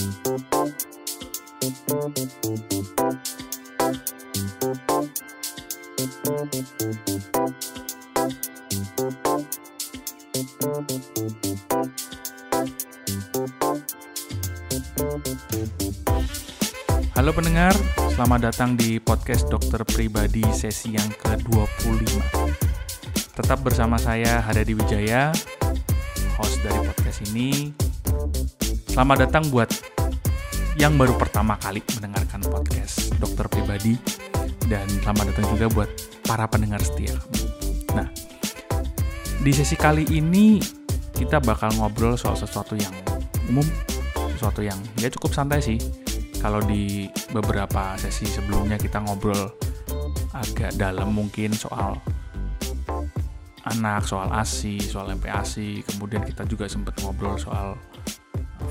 Halo pendengar, selamat datang di podcast Dokter Pribadi sesi yang ke-25. Tetap bersama saya Hadadi Wijaya, host dari podcast ini. Selamat datang buat yang baru pertama kali mendengarkan podcast Dokter Pribadi. Dan selamat datang juga buat para pendengar setia. Nah, di sesi kali ini kita bakal ngobrol soal sesuatu yang umum, sesuatu yang ya cukup santai sih. Kalau di beberapa sesi sebelumnya kita ngobrol agak dalam mungkin soal anak, soal ASI, soal MPASI, kemudian kita juga sempat ngobrol soal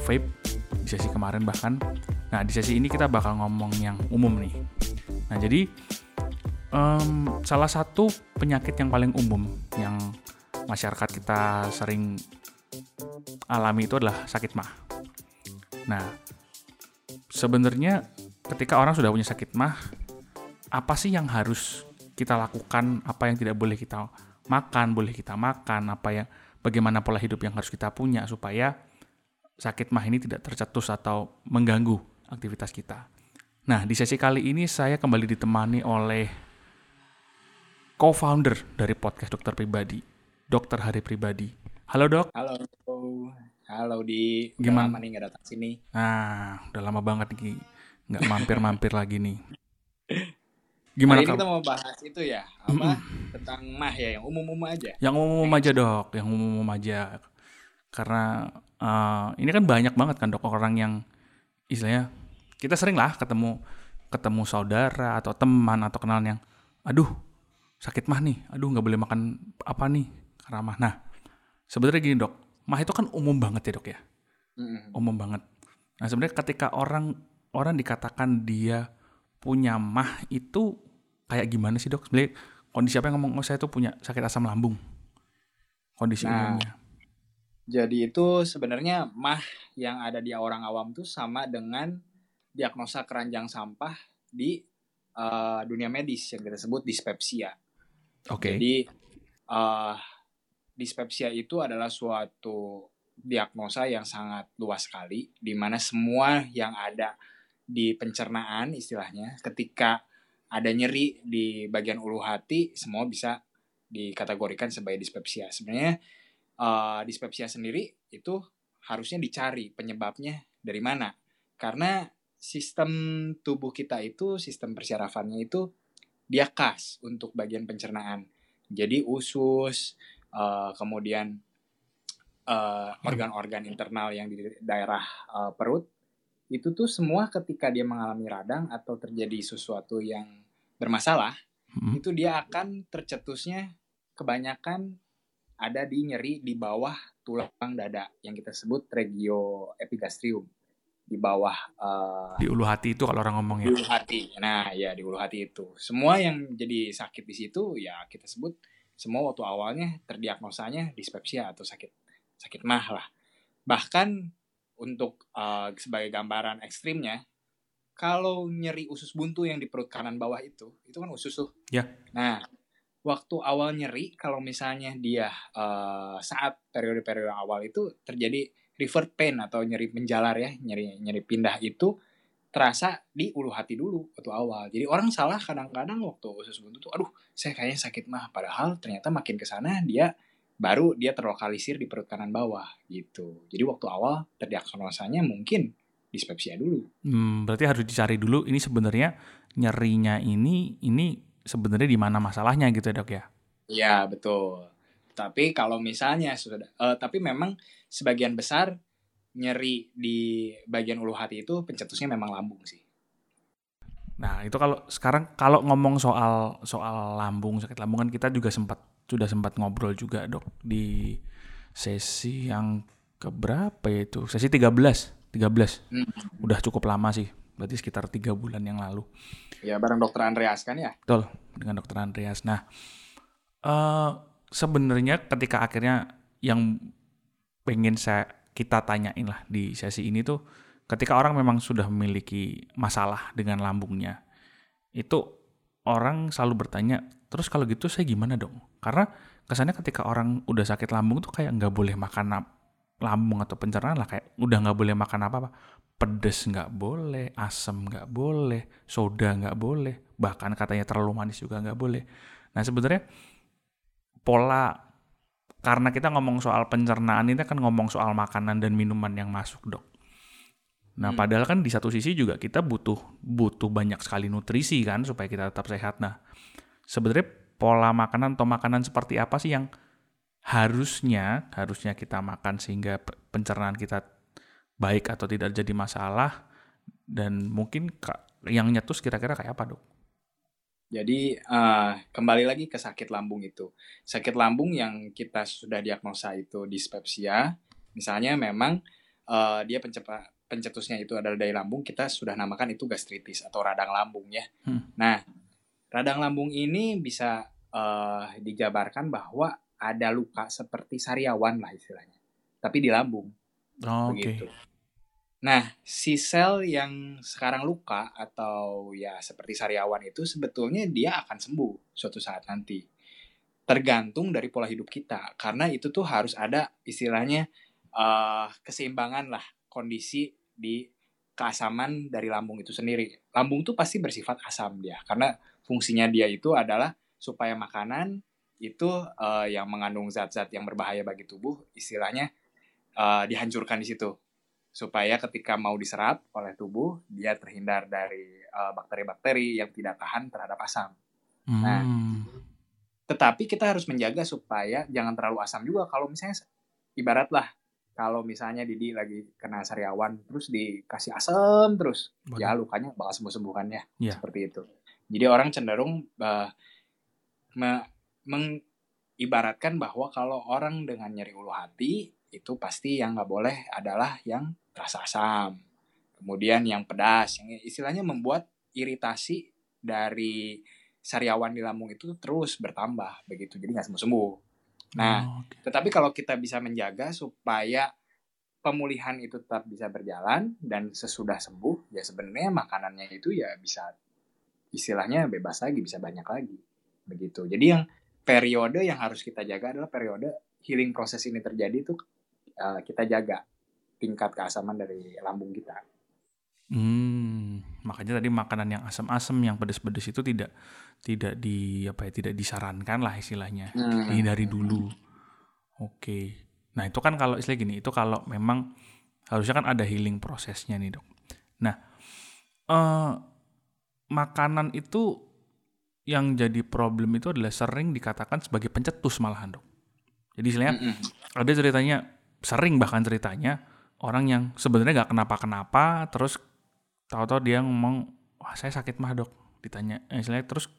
vape di sesi kemarin bahkan. Nah di sesi ini kita bakal ngomong yang umum nih. Nah jadi um, salah satu penyakit yang paling umum yang masyarakat kita sering alami itu adalah sakit mah. Nah sebenarnya ketika orang sudah punya sakit mah, apa sih yang harus kita lakukan, apa yang tidak boleh kita makan, boleh kita makan, apa yang bagaimana pola hidup yang harus kita punya supaya sakit mah ini tidak tercetus atau mengganggu aktivitas kita. Nah, di sesi kali ini saya kembali ditemani oleh co-founder dari podcast Dokter Pribadi, Dokter Hari Pribadi. Halo dok. Halo. Halo di Gimana? lama nih nggak datang sini. Ah, udah lama banget nih nggak mampir-mampir lagi nih. Gimana Hari ini kita mau bahas itu ya, apa tentang mah ya yang umum-umum aja. Yang umum aja dok, yang umum aja. Karena eh, ini kan banyak banget kan dok orang yang istilahnya kita sering lah ketemu ketemu saudara atau teman atau kenalan yang, aduh sakit mah nih, aduh nggak boleh makan apa nih karena mah. Nah sebenarnya gini dok, mah itu kan umum banget ya dok ya, umum banget. Nah sebenarnya ketika orang orang dikatakan dia punya mah itu kayak gimana sih dok? Sebenarnya kondisi apa yang ngomong oh saya tuh punya sakit asam lambung? Kondisi Nah. umumnya. Jadi itu sebenarnya mah yang ada di orang awam tuh sama dengan diagnosa keranjang sampah di eh, dunia medis yang kita sebut dispepsia. Oke. Jadi eh, dispepsia itu adalah suatu diagnosa yang sangat luas sekali, di mana semua yang ada di pencernaan istilahnya, ketika ada nyeri di bagian ulu hati, semua bisa dikategorikan sebagai dispepsia. Sebenarnya eh, dispepsia sendiri itu harusnya dicari penyebabnya dari mana, karena sistem tubuh kita itu, sistem persyarafannya itu dia khas untuk bagian pencernaan. Jadi usus, eh, kemudian eh, organ-organ internal yang di daerah eh, perut itu tuh semua ketika dia mengalami radang atau terjadi sesuatu yang bermasalah Hmm. itu dia akan tercetusnya kebanyakan ada di nyeri di bawah tulang dada yang kita sebut regio epigastrium di bawah eh, Di ulu hati itu kalau orang ngomong ya. di ulu hati. Nah, ya di ulu hati itu. Semua yang jadi sakit di situ ya kita sebut semua waktu awalnya terdiagnosanya dispepsia atau sakit sakit mah lah. Bahkan untuk eh, sebagai gambaran ekstrimnya kalau nyeri usus buntu yang di perut kanan bawah itu, itu kan usus tuh. Ya. Nah, waktu awal nyeri kalau misalnya dia eh, saat periode-periode awal itu terjadi revert pain atau nyeri menjalar ya, nyeri nyeri pindah itu terasa di ulu hati dulu waktu awal. Jadi orang salah kadang-kadang waktu usus buntu tuh, aduh saya kayaknya sakit mah. Padahal ternyata makin ke sana dia baru dia terlokalisir di perut kanan bawah gitu. Jadi waktu awal terdiagnosanya mungkin dispepsia dulu. Hmm, berarti harus dicari dulu ini sebenarnya nyerinya ini ini sebenarnya di mana masalahnya gitu ya dok ya. Iya betul. Tapi kalau misalnya sudah, eh, tapi memang sebagian besar nyeri di bagian ulu hati itu pencetusnya memang lambung sih. Nah itu kalau sekarang kalau ngomong soal soal lambung sakit lambung kan kita juga sempat sudah sempat ngobrol juga dok di sesi yang keberapa ya itu sesi 13 13 Hmm. udah cukup lama sih berarti sekitar tiga bulan yang lalu Ya bareng dokter Andreas kan ya. Betul, dengan dokter Andreas. Nah, eh sebenarnya ketika akhirnya yang pengen saya kita tanyain lah di sesi ini tuh ketika orang memang sudah memiliki masalah dengan lambungnya, itu orang selalu bertanya, terus kalau gitu saya gimana dong? Karena kesannya ketika orang udah sakit lambung tuh kayak nggak boleh makan lambung atau pencernaan lah kayak udah nggak boleh makan apa-apa pedes nggak boleh asam nggak boleh soda nggak boleh bahkan katanya terlalu manis juga nggak boleh. Nah sebenarnya pola karena kita ngomong soal pencernaan ini kan ngomong soal makanan dan minuman yang masuk dok. Nah hmm. padahal kan di satu sisi juga kita butuh butuh banyak sekali nutrisi kan supaya kita tetap sehat. Nah sebenarnya pola makanan atau makanan seperti apa sih yang harusnya harusnya kita makan sehingga pencernaan kita baik atau tidak jadi masalah dan mungkin yang nyetus kira-kira kayak apa dok? Jadi uh, kembali lagi ke sakit lambung itu. Sakit lambung yang kita sudah diagnosa itu dispepsia, misalnya memang uh, dia pencepa, pencetusnya itu adalah dari lambung, kita sudah namakan itu gastritis atau radang lambung ya. Hmm. Nah, Radang lambung ini bisa uh, dijabarkan bahwa ada luka seperti sariawan lah istilahnya, tapi di lambung. Oh, begitu. Okay. Nah, si sel yang sekarang luka atau ya seperti sariawan itu sebetulnya dia akan sembuh suatu saat nanti. Tergantung dari pola hidup kita, karena itu tuh harus ada istilahnya uh, keseimbangan lah kondisi di keasaman dari lambung itu sendiri. Lambung tuh pasti bersifat asam dia, karena fungsinya dia itu adalah supaya makanan itu uh, yang mengandung zat-zat yang berbahaya bagi tubuh istilahnya uh, dihancurkan di situ supaya ketika mau diserap oleh tubuh dia terhindar dari eh, bakteri-bakteri uh, yang tidak tahan terhadap asam. Hmm. Nah, tetapi kita harus menjaga supaya jangan terlalu asam juga. Kalau misalnya ibaratlah kalau misalnya Didi lagi kena sariawan terus dikasih asam terus, Bagus. ya lukanya bakal sembuh-sembuhkannya yeah. seperti itu. Jadi orang cenderung uh, me mengibaratkan bahwa kalau orang dengan nyeri ulu hati itu pasti yang nggak boleh adalah yang rasa asam, kemudian yang pedas, yang istilahnya membuat iritasi dari sariawan di lambung itu terus bertambah begitu, jadi nggak sembuh sembuh. Nah, oh, okay. tetapi kalau kita bisa menjaga supaya pemulihan itu tetap bisa berjalan dan sesudah sembuh, ya sebenarnya makanannya itu ya bisa istilahnya bebas lagi bisa banyak lagi begitu jadi yang periode yang harus kita jaga adalah periode healing proses ini terjadi itu uh, kita jaga tingkat keasaman dari lambung kita hmm makanya tadi makanan yang asam-asam yang pedas-pedas itu tidak tidak di apa ya tidak disarankan lah istilahnya hmm. dari dulu oke nah itu kan kalau istilah gini itu kalau memang harusnya kan ada healing prosesnya nih dok nah uh, makanan itu yang jadi problem itu adalah sering dikatakan sebagai pencetus malahan dok. Jadi istilahnya mm -hmm. ada ceritanya sering bahkan ceritanya orang yang sebenarnya nggak kenapa-kenapa terus tahu-tahu dia ngomong wah saya sakit mah dok ditanya eh, istilahnya terus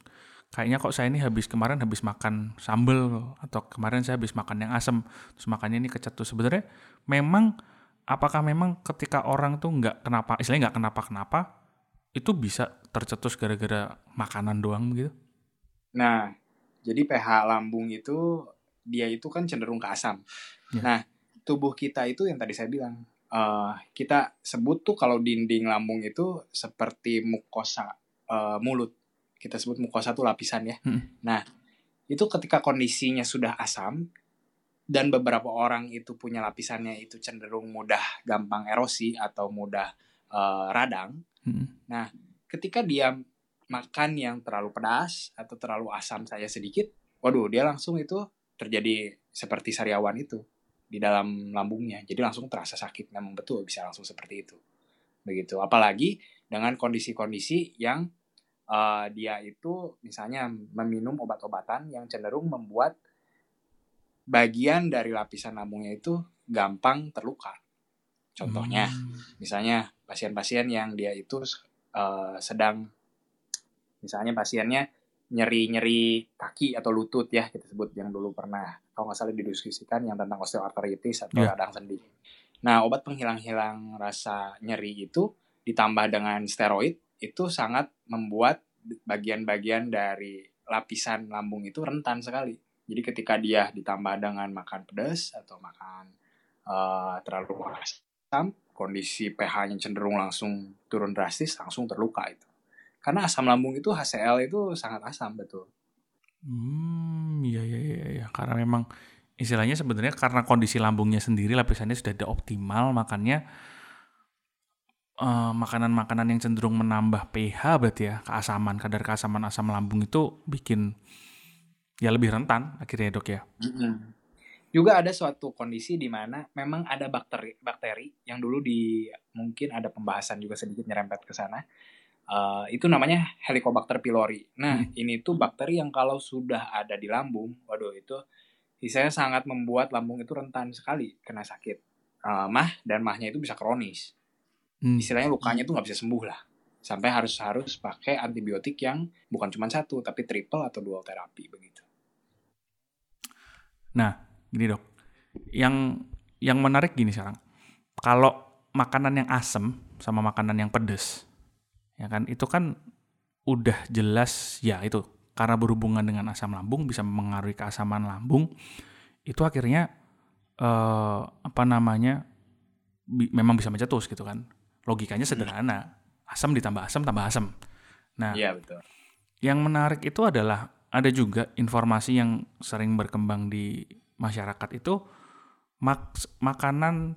kayaknya kok saya ini habis kemarin habis makan sambel atau kemarin saya habis makan yang asam terus makannya ini kecetus sebenarnya memang apakah memang ketika orang tuh nggak kenapa istilahnya nggak kenapa-kenapa itu bisa tercetus gara-gara makanan doang gitu? Nah, jadi pH lambung itu dia itu kan cenderung ke asam. Ya. Nah, tubuh kita itu yang tadi saya bilang, uh, kita sebut tuh kalau dinding lambung itu seperti mukosa uh, mulut. Kita sebut mukosa tuh lapisan ya. Hmm. Nah, itu ketika kondisinya sudah asam dan beberapa orang itu punya lapisannya itu cenderung mudah gampang erosi atau mudah uh, radang Hmm. Nah, ketika dia makan yang terlalu pedas atau terlalu asam saya sedikit, waduh, dia langsung itu terjadi seperti sariawan itu di dalam lambungnya. Jadi langsung terasa sakit. Memang betul bisa langsung seperti itu. Begitu. Apalagi dengan kondisi-kondisi yang uh, dia itu misalnya meminum obat-obatan yang cenderung membuat bagian dari lapisan lambungnya itu gampang terluka. Contohnya, hmm. misalnya pasien-pasien yang dia itu uh, sedang, misalnya pasiennya nyeri-nyeri kaki atau lutut ya kita sebut yang dulu pernah kalau nggak salah didiskusikan yang tentang osteoartritis atau yeah. radang sendi. Nah obat penghilang-hilang rasa nyeri itu ditambah dengan steroid itu sangat membuat bagian-bagian dari lapisan lambung itu rentan sekali. Jadi ketika dia ditambah dengan makan pedas atau makan uh, terlalu asam kondisi pH-nya cenderung langsung turun drastis, langsung terluka itu. Karena asam lambung itu HCl itu sangat asam betul. Hmm, iya iya iya iya. Karena memang istilahnya sebenarnya karena kondisi lambungnya sendiri lapisannya sudah ada optimal, makanya uh, makanan-makanan yang cenderung menambah pH berarti ya keasaman kadar keasaman asam lambung itu bikin ya lebih rentan akhirnya dok ya. Mm-hmm. Juga ada suatu kondisi di mana memang ada bakteri bakteri yang dulu di mungkin ada pembahasan juga sedikit nyerempet ke sana Uh, itu namanya Helicobacter pylori. Nah, hmm. ini tuh bakteri yang kalau sudah ada di lambung, waduh itu saya sangat membuat lambung itu rentan sekali kena sakit uh, mah dan mahnya itu bisa kronis. Hmm. Istilahnya lukanya tuh nggak bisa sembuh lah. Sampai harus harus pakai antibiotik yang bukan cuma satu tapi triple atau dual terapi begitu. Nah, gini dok, yang yang menarik gini sekarang, kalau makanan yang asam sama makanan yang pedes, ya kan itu kan udah jelas ya itu karena berhubungan dengan asam lambung bisa mengaruhi keasaman lambung itu akhirnya eh, apa namanya bi memang bisa mencetus gitu kan logikanya hmm. sederhana asam ditambah asam tambah asam nah ya, betul. yang menarik itu adalah ada juga informasi yang sering berkembang di masyarakat itu mak makanan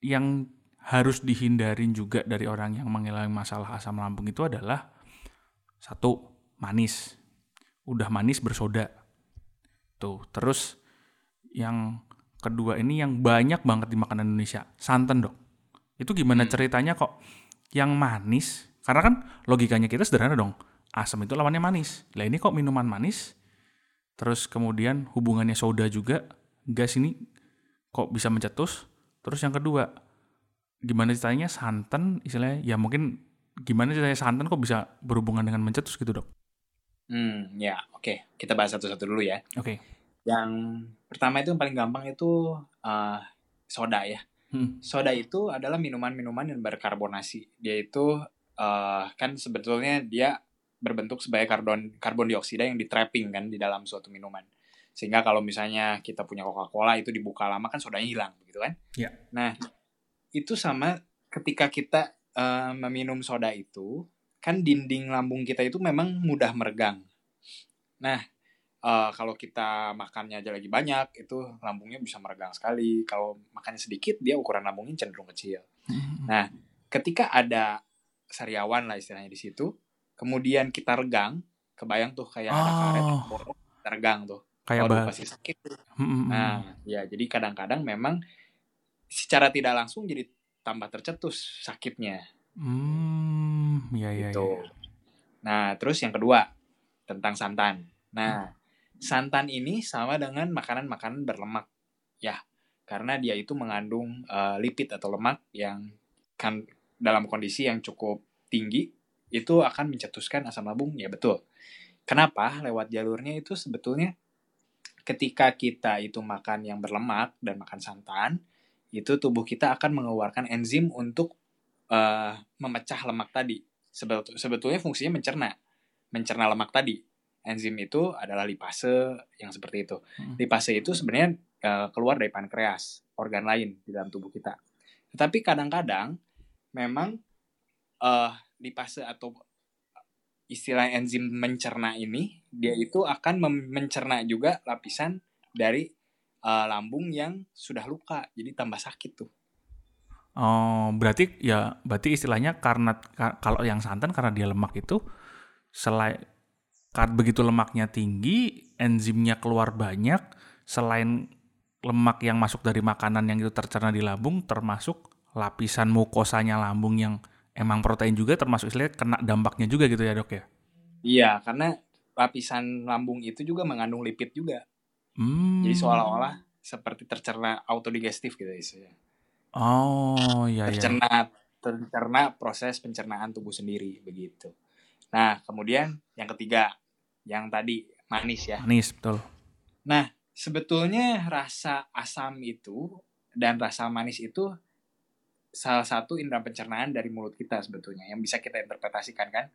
yang harus dihindarin juga dari orang yang mengalami masalah asam lambung itu adalah satu manis. Udah manis bersoda. Tuh terus yang kedua ini yang banyak banget di makanan Indonesia santan dok itu gimana hmm. ceritanya kok yang manis? Karena kan logikanya kita sederhana dong asam itu lawannya manis. Lah ini kok minuman manis? Terus kemudian hubungannya soda juga gas ini kok bisa mencetus? Terus yang kedua gimana ceritanya santan istilahnya ya mungkin gimana ceritanya santan kok bisa berhubungan dengan mencetus gitu dok? Hmm ya oke okay. kita bahas satu-satu dulu ya. Oke. Okay. Yang pertama itu yang paling gampang itu uh, soda ya. Hmm. Soda itu adalah minuman-minuman yang berkarbonasi. Dia itu uh, kan sebetulnya dia berbentuk sebagai karbon karbon dioksida yang ditrapping kan di dalam suatu minuman. Sehingga kalau misalnya kita punya Coca-Cola itu dibuka lama kan sodanya hilang gitu kan. Iya. Nah, itu sama ketika kita uh, meminum soda itu kan dinding lambung kita itu memang mudah meregang. Nah, uh, kalau kita makannya aja lagi banyak itu lambungnya bisa meregang sekali. Kalau makannya sedikit dia ukuran lambungnya cenderung kecil. Hmm. Nah, ketika ada sariawan lah istilahnya di situ, kemudian kita regang, kebayang tuh kayak oh. ada karet kita regang tuh. Kayak oh, pasti sakit. Hmm. Nah, ya jadi kadang-kadang memang secara tidak langsung jadi tambah tercetus sakitnya. Hmm, ya ya. Gitu. Ya. Nah, terus yang kedua tentang santan. Nah, hmm. santan ini sama dengan makanan-makanan berlemak, ya, karena dia itu mengandung uh, lipid atau lemak yang kan dalam kondisi yang cukup tinggi itu akan mencetuskan asam lambung, ya betul. Kenapa? Lewat jalurnya itu sebetulnya ketika kita itu makan yang berlemak dan makan santan, itu tubuh kita akan mengeluarkan enzim untuk uh, memecah lemak tadi. Sebetul, sebetulnya fungsinya mencerna, mencerna lemak tadi. Enzim itu adalah lipase yang seperti itu. Hmm. Lipase itu sebenarnya uh, keluar dari pankreas, organ lain di dalam tubuh kita. Tetapi kadang-kadang memang uh, lipase atau istilah enzim mencerna ini dia itu akan mencerna juga lapisan dari uh, lambung yang sudah luka, jadi tambah sakit tuh. Oh, berarti ya berarti istilahnya karena ka, kalau yang santan karena dia lemak itu selain begitu lemaknya tinggi, enzimnya keluar banyak, selain lemak yang masuk dari makanan yang itu tercerna di lambung termasuk lapisan mukosanya lambung yang emang protein juga termasuk istilahnya kena dampaknya juga gitu ya, Dok ya. Iya, karena lapisan lambung itu juga mengandung lipid juga. Hmm. Jadi seolah-olah seperti tercerna autodigestif gitu istilahnya. Oh, iya tercerna, iya. Tercerna proses pencernaan tubuh sendiri begitu. Nah, kemudian yang ketiga, yang tadi manis ya. Manis, betul. Nah, sebetulnya rasa asam itu dan rasa manis itu salah satu indera pencernaan dari mulut kita sebetulnya yang bisa kita interpretasikan kan.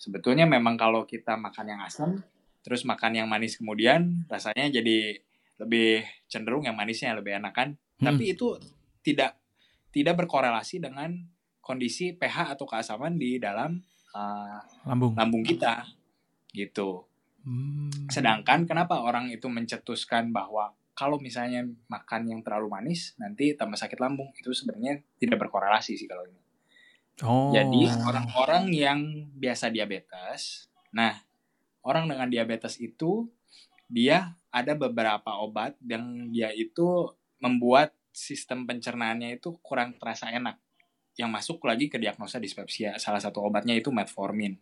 Sebetulnya memang kalau kita makan yang asam terus makan yang manis kemudian rasanya jadi lebih cenderung yang manisnya lebih enak kan hmm. tapi itu tidak tidak berkorelasi dengan kondisi pH atau keasaman di dalam uh, lambung lambung kita gitu. Hmm. Sedangkan kenapa orang itu mencetuskan bahwa kalau misalnya makan yang terlalu manis nanti tambah sakit lambung itu sebenarnya tidak berkorelasi sih kalau ini. Oh. Jadi orang-orang yang biasa diabetes, nah orang dengan diabetes itu dia ada beberapa obat yang dia itu membuat sistem pencernaannya itu kurang terasa enak. Yang masuk lagi ke diagnosa dispepsia. Salah satu obatnya itu metformin.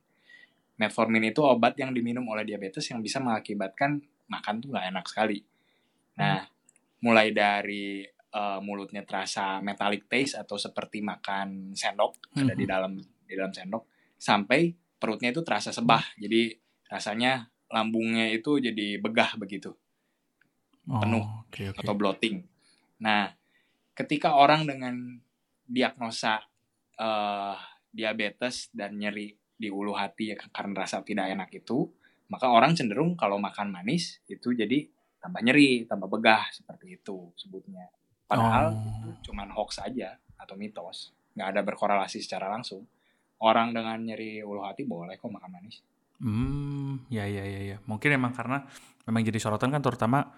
Metformin itu obat yang diminum oleh diabetes yang bisa mengakibatkan makan tuh nggak enak sekali. Nah, mulai dari uh, mulutnya terasa metallic taste atau seperti makan sendok hmm. ada di dalam di dalam sendok sampai perutnya itu terasa sebah jadi rasanya lambungnya itu jadi begah begitu oh, penuh okay, okay. atau bloating nah ketika orang dengan diagnosa uh, diabetes dan nyeri di ulu hati ya, karena rasa tidak enak itu maka orang cenderung kalau makan manis itu jadi tambah nyeri tambah begah seperti itu sebutnya Padahal oh. itu cuman hoax aja atau mitos, nggak ada berkorelasi secara langsung. Orang dengan nyeri ulu hati boleh kok makan manis. Hmm, ya ya ya ya. Mungkin emang karena memang jadi sorotan kan terutama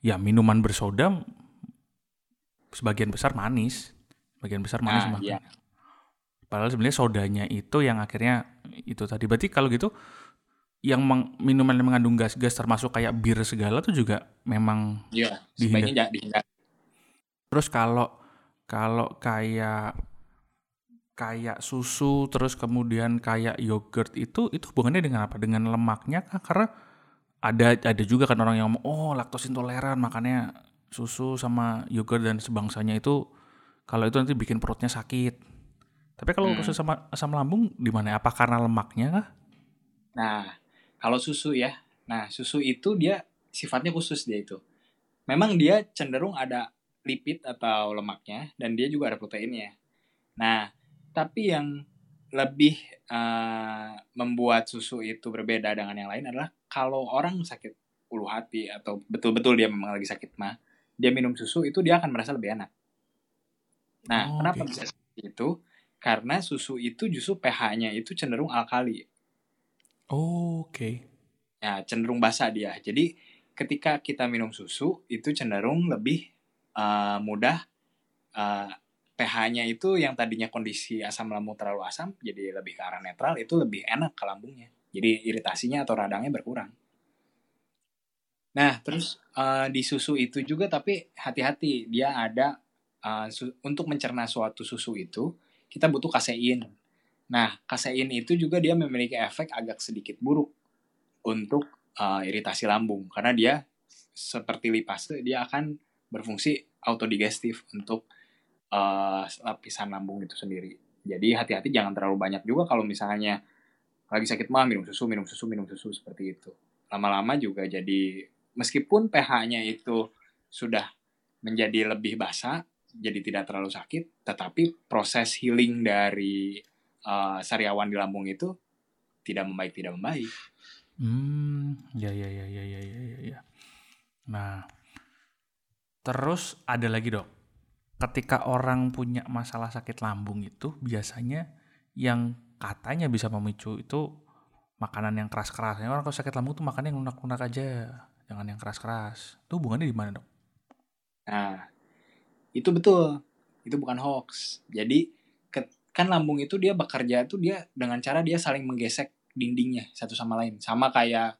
ya minuman bersoda sebagian besar manis, sebagian besar manis nah, makanya. Iya. Padahal sebenarnya sodanya itu yang akhirnya itu tadi. Berarti kalau gitu yang minuman yang mengandung gas-gas termasuk kayak bir segala tuh juga memang Iya, sebaiknya dihindari. Terus kalau kalau kayak kayak susu terus kemudian kayak yogurt itu itu hubungannya dengan apa? Dengan lemaknya kah? Karena ada ada juga kan orang yang ngomong oh laktos intoleran makanya susu sama yogurt dan sebangsanya itu kalau itu nanti bikin perutnya sakit. Tapi kalau hmm. sama asam lambung di mana? Apa karena lemaknya kah? Nah, kalau susu ya. Nah, susu itu dia sifatnya khusus dia itu. Memang dia cenderung ada lipid atau lemaknya dan dia juga ada proteinnya. Nah, tapi yang lebih uh, membuat susu itu berbeda dengan yang lain adalah kalau orang sakit ulu hati atau betul-betul dia memang lagi sakit mah, dia minum susu itu dia akan merasa lebih enak. Nah, oh, kenapa okay. bisa seperti itu? Karena susu itu justru pH-nya itu cenderung alkali. Oh, oke. Okay. Ya, cenderung basah dia. Jadi ketika kita minum susu itu cenderung lebih uh, mudah uh, pH-nya itu yang tadinya kondisi asam lambung terlalu asam jadi lebih ke arah netral itu lebih enak ke lambungnya. Jadi iritasinya atau radangnya berkurang. Nah, terus uh, di susu itu juga tapi hati-hati dia ada uh, untuk mencerna suatu susu itu kita butuh kasein. Nah, kasein itu juga dia memiliki efek agak sedikit buruk untuk uh, iritasi lambung karena dia seperti lipase dia akan berfungsi autodigestif untuk uh, lapisan lambung itu sendiri. Jadi hati-hati jangan terlalu banyak juga kalau misalnya lagi sakit mah minum susu, minum susu, minum susu seperti itu. Lama-lama juga jadi meskipun pH-nya itu sudah menjadi lebih basah, jadi tidak terlalu sakit, tetapi proses healing dari uh, sariawan di lambung itu tidak membaik tidak membaik. Hmm, ya ya ya ya ya ya ya. Nah, Terus ada lagi dok, ketika orang punya masalah sakit lambung itu biasanya yang katanya bisa memicu itu makanan yang keras-keras. Orang kalau sakit lambung tuh makannya yang lunak-lunak aja, jangan yang keras-keras. Itu hubungannya di mana dok? Nah, itu betul. Itu bukan hoax. Jadi kan lambung itu dia bekerja tuh dia dengan cara dia saling menggesek dindingnya satu sama lain. Sama kayak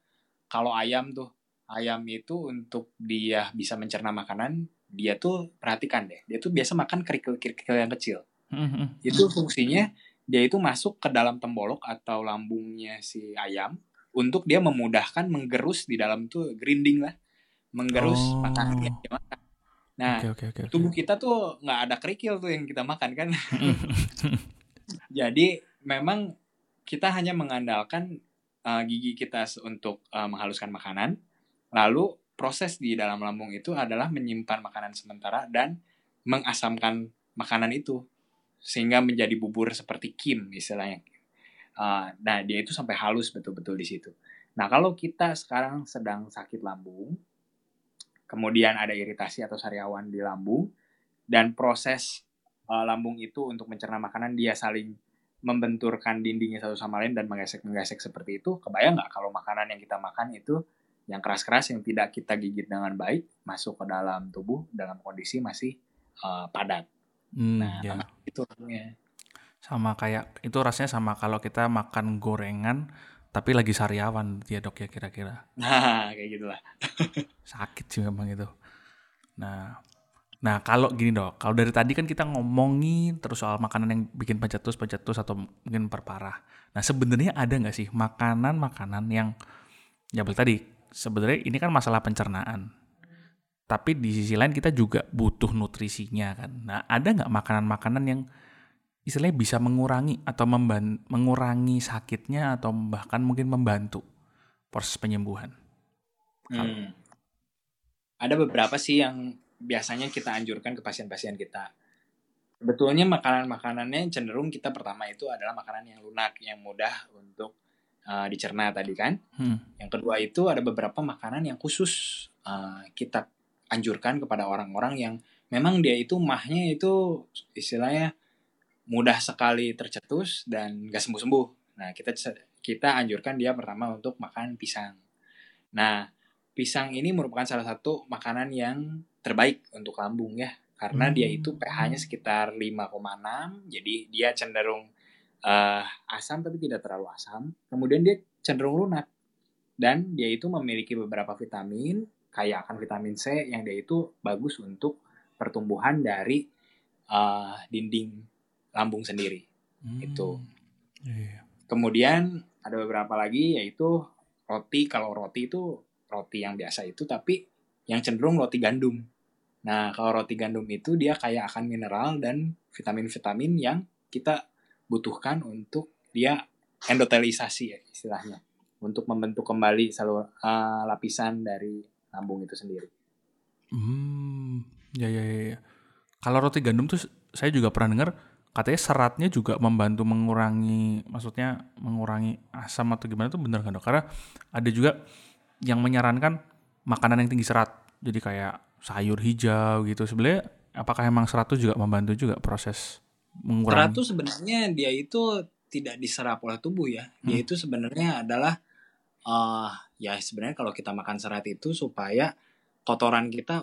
kalau ayam tuh ayam itu untuk dia bisa mencerna makanan dia tuh perhatikan deh dia tuh biasa makan kerikil-kerikil yang kecil. Mm-hmm. itu fungsinya dia itu masuk ke dalam tembolok atau lambungnya si ayam untuk dia memudahkan menggerus di dalam tuh grinding lah menggerus oh. makanan yang dia makan. Nah okay, okay, okay, tubuh kita tuh nggak ada kerikil tuh yang kita makan kan? Jadi memang kita hanya mengandalkan uh, gigi kita untuk uh, menghaluskan makanan Lalu proses di dalam lambung itu adalah menyimpan makanan sementara dan mengasamkan makanan itu sehingga menjadi bubur seperti kim istilahnya. Uh, nah dia itu sampai halus betul-betul di situ. Nah kalau kita sekarang sedang sakit lambung, kemudian ada iritasi atau sariawan di lambung dan proses uh, lambung itu untuk mencerna makanan dia saling membenturkan dindingnya satu sama lain dan menggesek-menggesek seperti itu, kebayang nggak kalau makanan yang kita makan itu yang keras-keras yang tidak kita gigit dengan baik masuk ke dalam tubuh dalam kondisi masih uh, padat. Hmm, nah, ya. itu ya. Sama kayak itu rasanya sama kalau kita makan gorengan tapi lagi sariawan ya dok ya kira-kira. Nah kayak gitulah. Sakit sih memang itu. Nah Nah, kalau gini dok, kalau dari tadi kan kita ngomongin terus soal makanan yang bikin pencetus, pencetus atau mungkin perparah. Nah, sebenarnya ada nggak sih makanan-makanan yang ya tadi sebenarnya ini kan masalah pencernaan. Tapi di sisi lain kita juga butuh nutrisinya kan. Nah, ada nggak makanan-makanan yang istilahnya bisa mengurangi atau mengurangi sakitnya atau bahkan mungkin membantu proses penyembuhan? Hmm. Ada beberapa sih yang biasanya kita anjurkan ke pasien-pasien kita. Sebetulnya makanan-makanannya cenderung kita pertama itu adalah makanan yang lunak, yang mudah untuk uh, dicerna tadi kan. Hmm. Yang kedua itu ada beberapa makanan yang khusus uh, kita anjurkan kepada orang-orang yang memang dia itu mahnya itu istilahnya mudah sekali tercetus dan gak sembuh-sembuh. Nah kita kita anjurkan dia pertama untuk makan pisang. Nah pisang ini merupakan salah satu makanan yang terbaik untuk lambung ya karena hmm. dia itu pH-nya sekitar 5,6 jadi dia cenderung uh, asam tapi tidak terlalu asam kemudian dia cenderung lunak dan dia itu memiliki beberapa vitamin kayak akan vitamin C yang dia itu bagus untuk pertumbuhan dari uh, dinding lambung sendiri hmm. itu yeah. kemudian ada beberapa lagi yaitu roti kalau roti itu roti yang biasa itu tapi yang cenderung roti gandum. Nah, kalau roti gandum itu dia kaya akan mineral dan vitamin-vitamin yang kita butuhkan untuk dia endotelisasi ya istilahnya untuk membentuk kembali salur uh, lapisan dari lambung itu sendiri. Hmm, ya ya ya. Kalau roti gandum tuh saya juga pernah dengar katanya seratnya juga membantu mengurangi maksudnya mengurangi asam atau gimana tuh benar kan dok? Karena ada juga yang menyarankan makanan yang tinggi serat. Jadi kayak sayur hijau gitu. Sebenarnya apakah emang serat itu juga membantu juga proses mengurangi? Serat itu sebenarnya dia itu tidak diserap oleh tubuh ya. Dia hmm. itu sebenarnya adalah uh, ya sebenarnya kalau kita makan serat itu supaya kotoran kita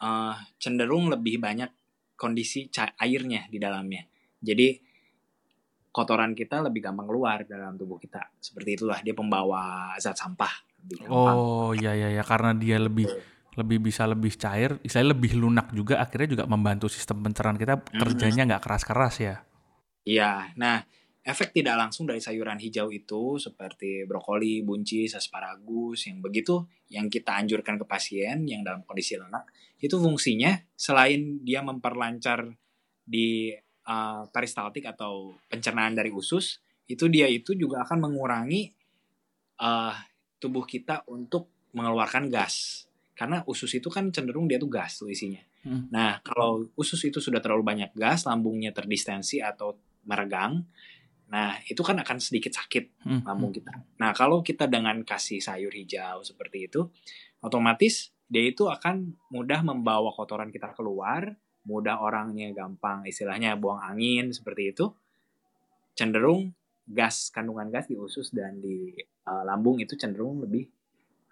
uh, cenderung lebih banyak kondisi airnya di dalamnya. Jadi kotoran kita lebih gampang keluar dalam tubuh kita. Seperti itulah dia pembawa zat sampah lebih gampang. Oh iya iya ya karena dia lebih lebih bisa lebih cair, istilahnya lebih lunak juga akhirnya juga membantu sistem pencernaan kita kerjanya nggak keras-keras ya. Iya, nah efek tidak langsung dari sayuran hijau itu seperti brokoli, buncis, asparagus yang begitu yang kita anjurkan ke pasien yang dalam kondisi lemak itu fungsinya selain dia memperlancar di uh, peristaltik atau pencernaan dari usus itu dia itu juga akan mengurangi uh, tubuh kita untuk mengeluarkan gas. Karena usus itu kan cenderung dia tuh gas tuh isinya. Hmm. Nah, kalau usus itu sudah terlalu banyak gas, lambungnya terdistensi atau meregang, nah itu kan akan sedikit sakit hmm. lambung kita. Nah, kalau kita dengan kasih sayur hijau seperti itu, otomatis dia itu akan mudah membawa kotoran kita keluar, mudah orangnya gampang istilahnya buang angin seperti itu, cenderung gas kandungan gas di usus dan di uh, lambung itu cenderung lebih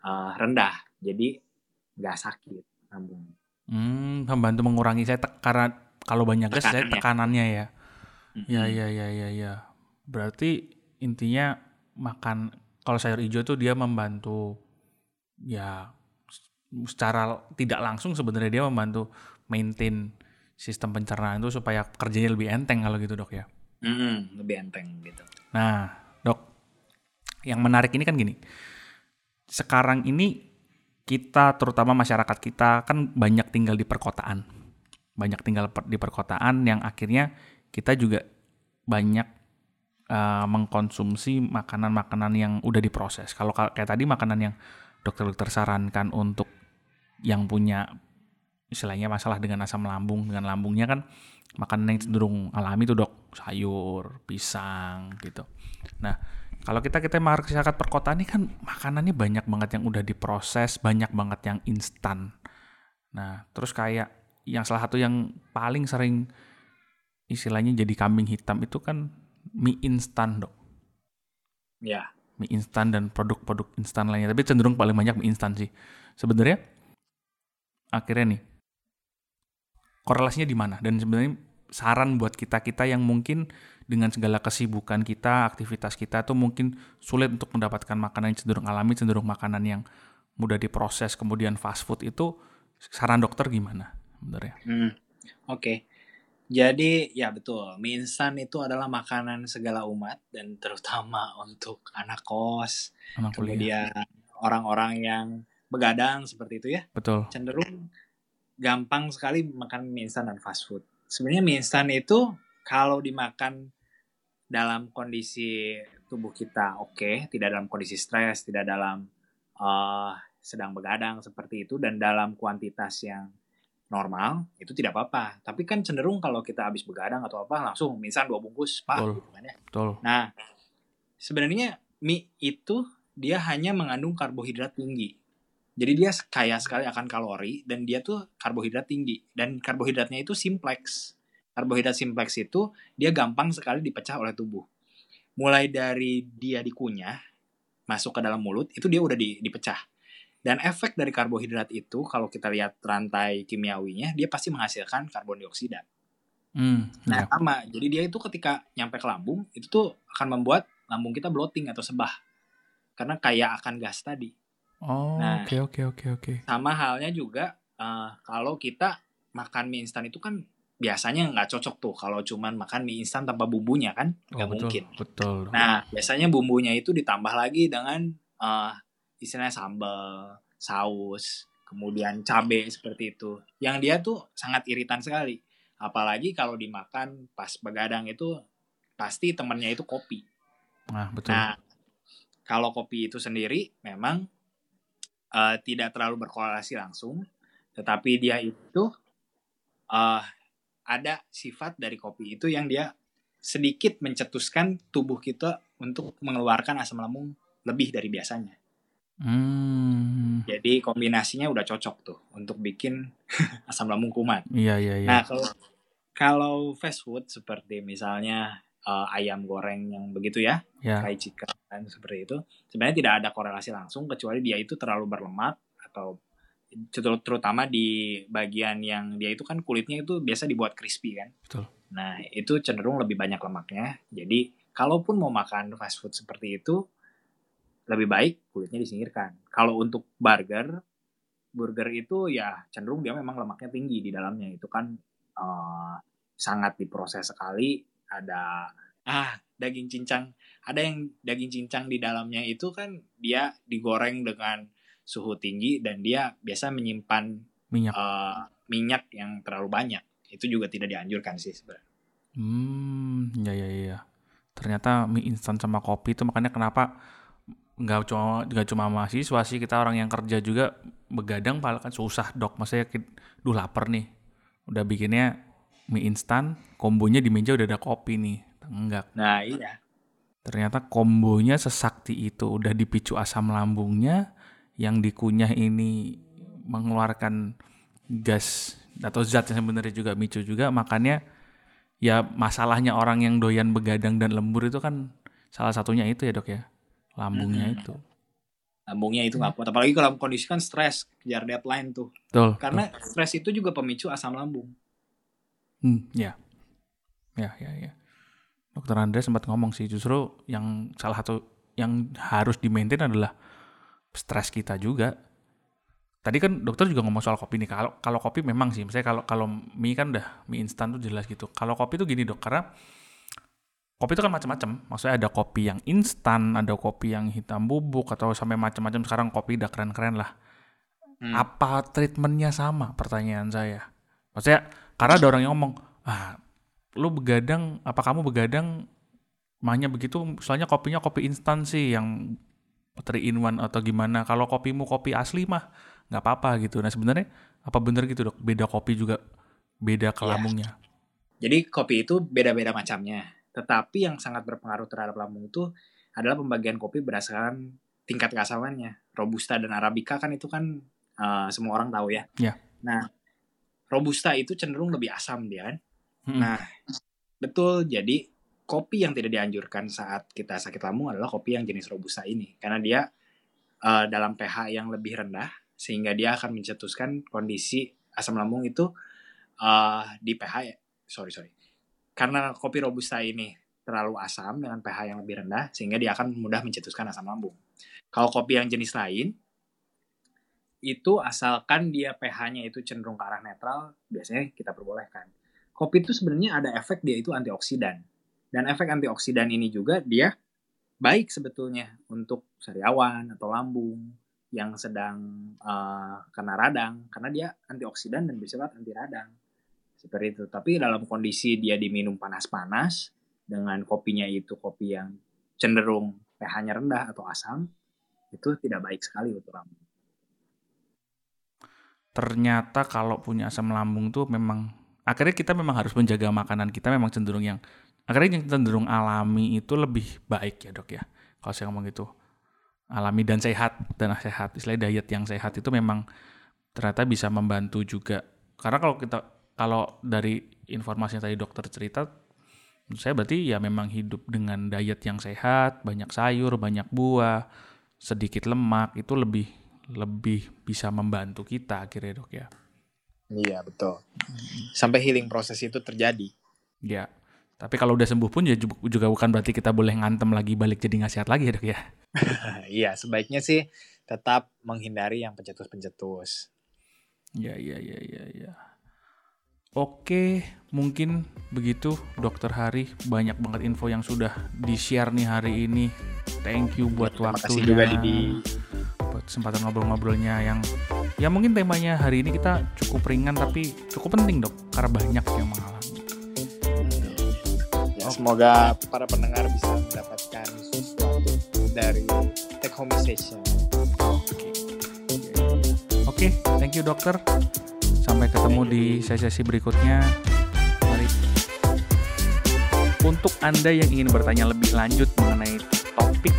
uh, rendah jadi nggak sakit lambung. Hmm, membantu mengurangi saya tek karena kalau banyak gas saya tekanannya ya. Mm-hmm. Ya ya ya ya ya. Berarti intinya makan kalau sayur hijau tuh dia membantu ya secara tidak langsung sebenarnya dia membantu maintain sistem pencernaan itu supaya kerjanya lebih enteng kalau gitu dok ya. Mm, lebih enteng gitu. Nah, dok, yang menarik ini kan gini. Sekarang ini kita terutama masyarakat kita kan banyak tinggal di perkotaan. Banyak tinggal di perkotaan yang akhirnya kita juga banyak uh, mengkonsumsi makanan-makanan yang udah diproses. Kalau kayak tadi makanan yang dokter-dokter sarankan untuk yang punya istilahnya masalah dengan asam lambung, dengan lambungnya kan makanan yang cenderung alami tuh dok sayur pisang gitu nah kalau kita kita masyarakat perkotaan ini kan makanannya banyak banget yang udah diproses banyak banget yang instan nah terus kayak yang salah satu yang paling sering istilahnya jadi kambing hitam itu kan mie instan dok. Ya. Mie instan dan produk-produk instan lainnya. Tapi cenderung paling banyak mie instan sih. Sebenarnya akhirnya nih korelasinya di mana? Dan sebenarnya saran buat kita-kita yang mungkin dengan segala kesibukan kita, aktivitas kita tuh mungkin sulit untuk mendapatkan makanan yang cenderung alami, cenderung makanan yang mudah diproses, kemudian fast food itu saran dokter gimana sebenarnya? Hmm. Oke. Okay. Jadi ya betul, mie instan itu adalah makanan segala umat dan terutama untuk anak kos, anak kemudian orang-orang yang begadang seperti itu ya. Betul. Cenderung gampang sekali makan mie instan dan fast food. Sebenarnya mie instan itu kalau dimakan dalam kondisi tubuh kita oke, okay, tidak dalam kondisi stres, tidak dalam uh, sedang begadang seperti itu dan dalam kuantitas yang normal itu tidak apa-apa. Tapi kan cenderung kalau kita habis begadang atau apa langsung misal dua bungkus pak. Betul. Gitu kan ya. Betul. Nah sebenarnya mie itu dia hanya mengandung karbohidrat tinggi. Jadi dia kaya sekali akan kalori dan dia tuh karbohidrat tinggi dan karbohidratnya itu simplex. Karbohidrat simplex itu dia gampang sekali dipecah oleh tubuh. Mulai dari dia dikunyah masuk ke dalam mulut itu dia udah dipecah dan efek dari karbohidrat itu, kalau kita lihat rantai kimiawinya, dia pasti menghasilkan karbon dioksida. Hmm, nah, ya. sama. Jadi dia itu ketika nyampe ke lambung, itu tuh akan membuat lambung kita bloating atau sebah. Karena kaya akan gas tadi. Oh, nah, oke oke oke oke. Sama halnya juga uh, kalau kita makan mie instan itu kan biasanya nggak cocok tuh kalau cuman makan mie instan tanpa bumbunya kan nggak oh, mungkin. Betul. Nah biasanya bumbunya itu ditambah lagi dengan uh, istilahnya sambal, saus, kemudian cabai seperti itu. Yang dia tuh sangat iritan sekali. Apalagi kalau dimakan pas begadang itu pasti temennya itu kopi. Nah, betul. Nah, kalau kopi itu sendiri memang uh, tidak terlalu berkorelasi langsung, tetapi dia itu uh, ada sifat dari kopi itu yang dia sedikit mencetuskan tubuh kita untuk mengeluarkan asam lambung lebih dari biasanya. Hmm. Jadi kombinasinya udah cocok tuh untuk bikin asam lambung kumat. Iya iya iya. Nah kalau kalau fast food seperti misalnya uh, ayam goreng yang begitu ya, yeah. fried chicken seperti itu, sebenarnya tidak ada korelasi langsung kecuali dia itu terlalu berlemak atau terutama di bagian yang dia itu kan kulitnya itu biasa dibuat crispy kan. Betul. Nah itu cenderung lebih banyak lemaknya. Jadi kalaupun mau makan fast food seperti itu lebih baik kulitnya disingkirkan. Kalau untuk burger, burger itu ya cenderung dia memang lemaknya tinggi di dalamnya. Itu kan uh, sangat diproses sekali. Ada ah daging cincang, ada yang daging cincang di dalamnya itu kan dia digoreng dengan suhu tinggi dan dia biasa menyimpan minyak uh, minyak yang terlalu banyak. Itu juga tidak dianjurkan sih sebenarnya. Hmm, ya ya ya. Ternyata mie instan sama kopi itu makanya kenapa nggak cuma nggak cuma mahasiswa sih kita orang yang kerja juga begadang paling kan susah dok maksudnya duh lapar nih udah bikinnya mie instan kombonya di meja udah ada kopi nih. Enggak. Nah iya. Ternyata kombonya sesakti itu. Udah dipicu asam lambungnya yang dikunyah ini mengeluarkan gas atau zat yang sebenarnya juga micu juga. Makanya ya masalahnya orang yang doyan begadang dan lembur itu kan salah satunya itu ya dok ya? Lambungnya hmm. itu. Lambungnya itu nggak kuat. Apalagi kalau kondisi kan stres kejar deadline tuh. Betul, karena stres itu juga pemicu asam lambung hmm ya ya ya ya dokter Andre sempat ngomong sih justru yang salah satu yang harus di maintain adalah stres kita juga tadi kan dokter juga ngomong soal kopi nih kalau kalau kopi memang sih misalnya kalau kalau mie kan udah mie instan tuh jelas gitu kalau kopi tuh gini dok karena kopi itu kan macam-macam. Maksudnya ada kopi yang instan, ada kopi yang hitam bubuk atau sampai macam-macam. Sekarang kopi udah keren-keren lah. Hmm. Apa treatmentnya sama? Pertanyaan saya. Maksudnya karena ada orang yang ngomong, ah, lu begadang, apa kamu begadang? Mahnya begitu, soalnya kopinya kopi instan sih yang 3 in 1 atau gimana. Kalau kopimu kopi asli mah nggak apa-apa gitu. Nah sebenarnya apa bener gitu dok? Beda kopi juga beda kelambungnya. Ya. Jadi kopi itu beda-beda macamnya tetapi yang sangat berpengaruh terhadap lambung itu adalah pembagian kopi berdasarkan tingkat keasamannya. Robusta dan Arabica kan itu kan uh, semua orang tahu ya. Yeah. Nah, Robusta itu cenderung lebih asam dia kan. Hmm. Nah, Betul, jadi kopi yang tidak dianjurkan saat kita sakit lambung adalah kopi yang jenis robusta ini karena dia uh, dalam pH yang lebih rendah sehingga dia akan mencetuskan kondisi asam lambung itu uh, di pH sorry sorry karena kopi robusta ini terlalu asam dengan pH yang lebih rendah sehingga dia akan mudah mencetuskan asam lambung. Kalau kopi yang jenis lain itu asalkan dia pH-nya itu cenderung ke arah netral, biasanya kita perbolehkan. Kopi itu sebenarnya ada efek dia itu antioksidan. Dan efek antioksidan ini juga dia baik sebetulnya untuk sariawan atau lambung yang sedang uh, kena radang karena dia antioksidan dan bersifat anti radang seperti itu tapi dalam kondisi dia diminum panas-panas dengan kopinya itu kopi yang cenderung pH-nya rendah atau asam itu tidak baik sekali untuk lambung ternyata kalau punya asam lambung tuh memang akhirnya kita memang harus menjaga makanan kita memang cenderung yang akhirnya yang cenderung alami itu lebih baik ya dok ya. Kalau saya ngomong gitu. Alami dan sehat dan sehat. Istilah diet yang sehat itu memang ternyata bisa membantu juga. Karena kalau kita kalau dari informasi yang tadi dokter cerita saya berarti ya memang hidup dengan diet yang sehat banyak sayur banyak buah sedikit lemak itu lebih lebih bisa membantu kita akhirnya dok ya iya betul sampai healing proses itu terjadi ya tapi kalau udah sembuh pun ya juga bukan berarti kita boleh ngantem lagi balik jadi nggak sehat lagi ya dok ya. Iya sebaiknya sih tetap menghindari yang pencetus-pencetus. Ya iya iya iya iya. Oke, mungkin begitu Dokter Hari. Banyak banget info yang sudah di-share nih hari ini. Thank you buat Terima waktunya. juga di buat kesempatan ngobrol-ngobrolnya yang ya mungkin temanya hari ini kita cukup ringan tapi cukup penting, Dok, karena banyak yang mengalami. Semoga para pendengar bisa mendapatkan sesuatu dari Take Home Station. Oke, okay, thank you dokter. Sampai ketemu di sesi-sesi berikutnya. Mari. Untuk Anda yang ingin bertanya lebih lanjut mengenai topik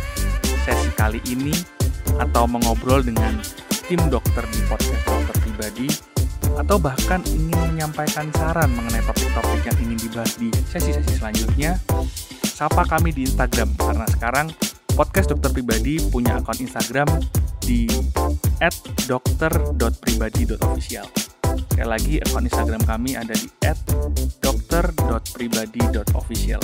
sesi kali ini atau mengobrol dengan tim dokter di podcast dokter pribadi atau bahkan ingin menyampaikan saran mengenai topik-topik yang ingin dibahas di sesi-sesi selanjutnya, sapa kami di Instagram karena sekarang podcast dokter pribadi punya akun Instagram di @dokter.pribadi.official. Sekali lagi akun Instagram kami ada di @dokter.pribadi.official.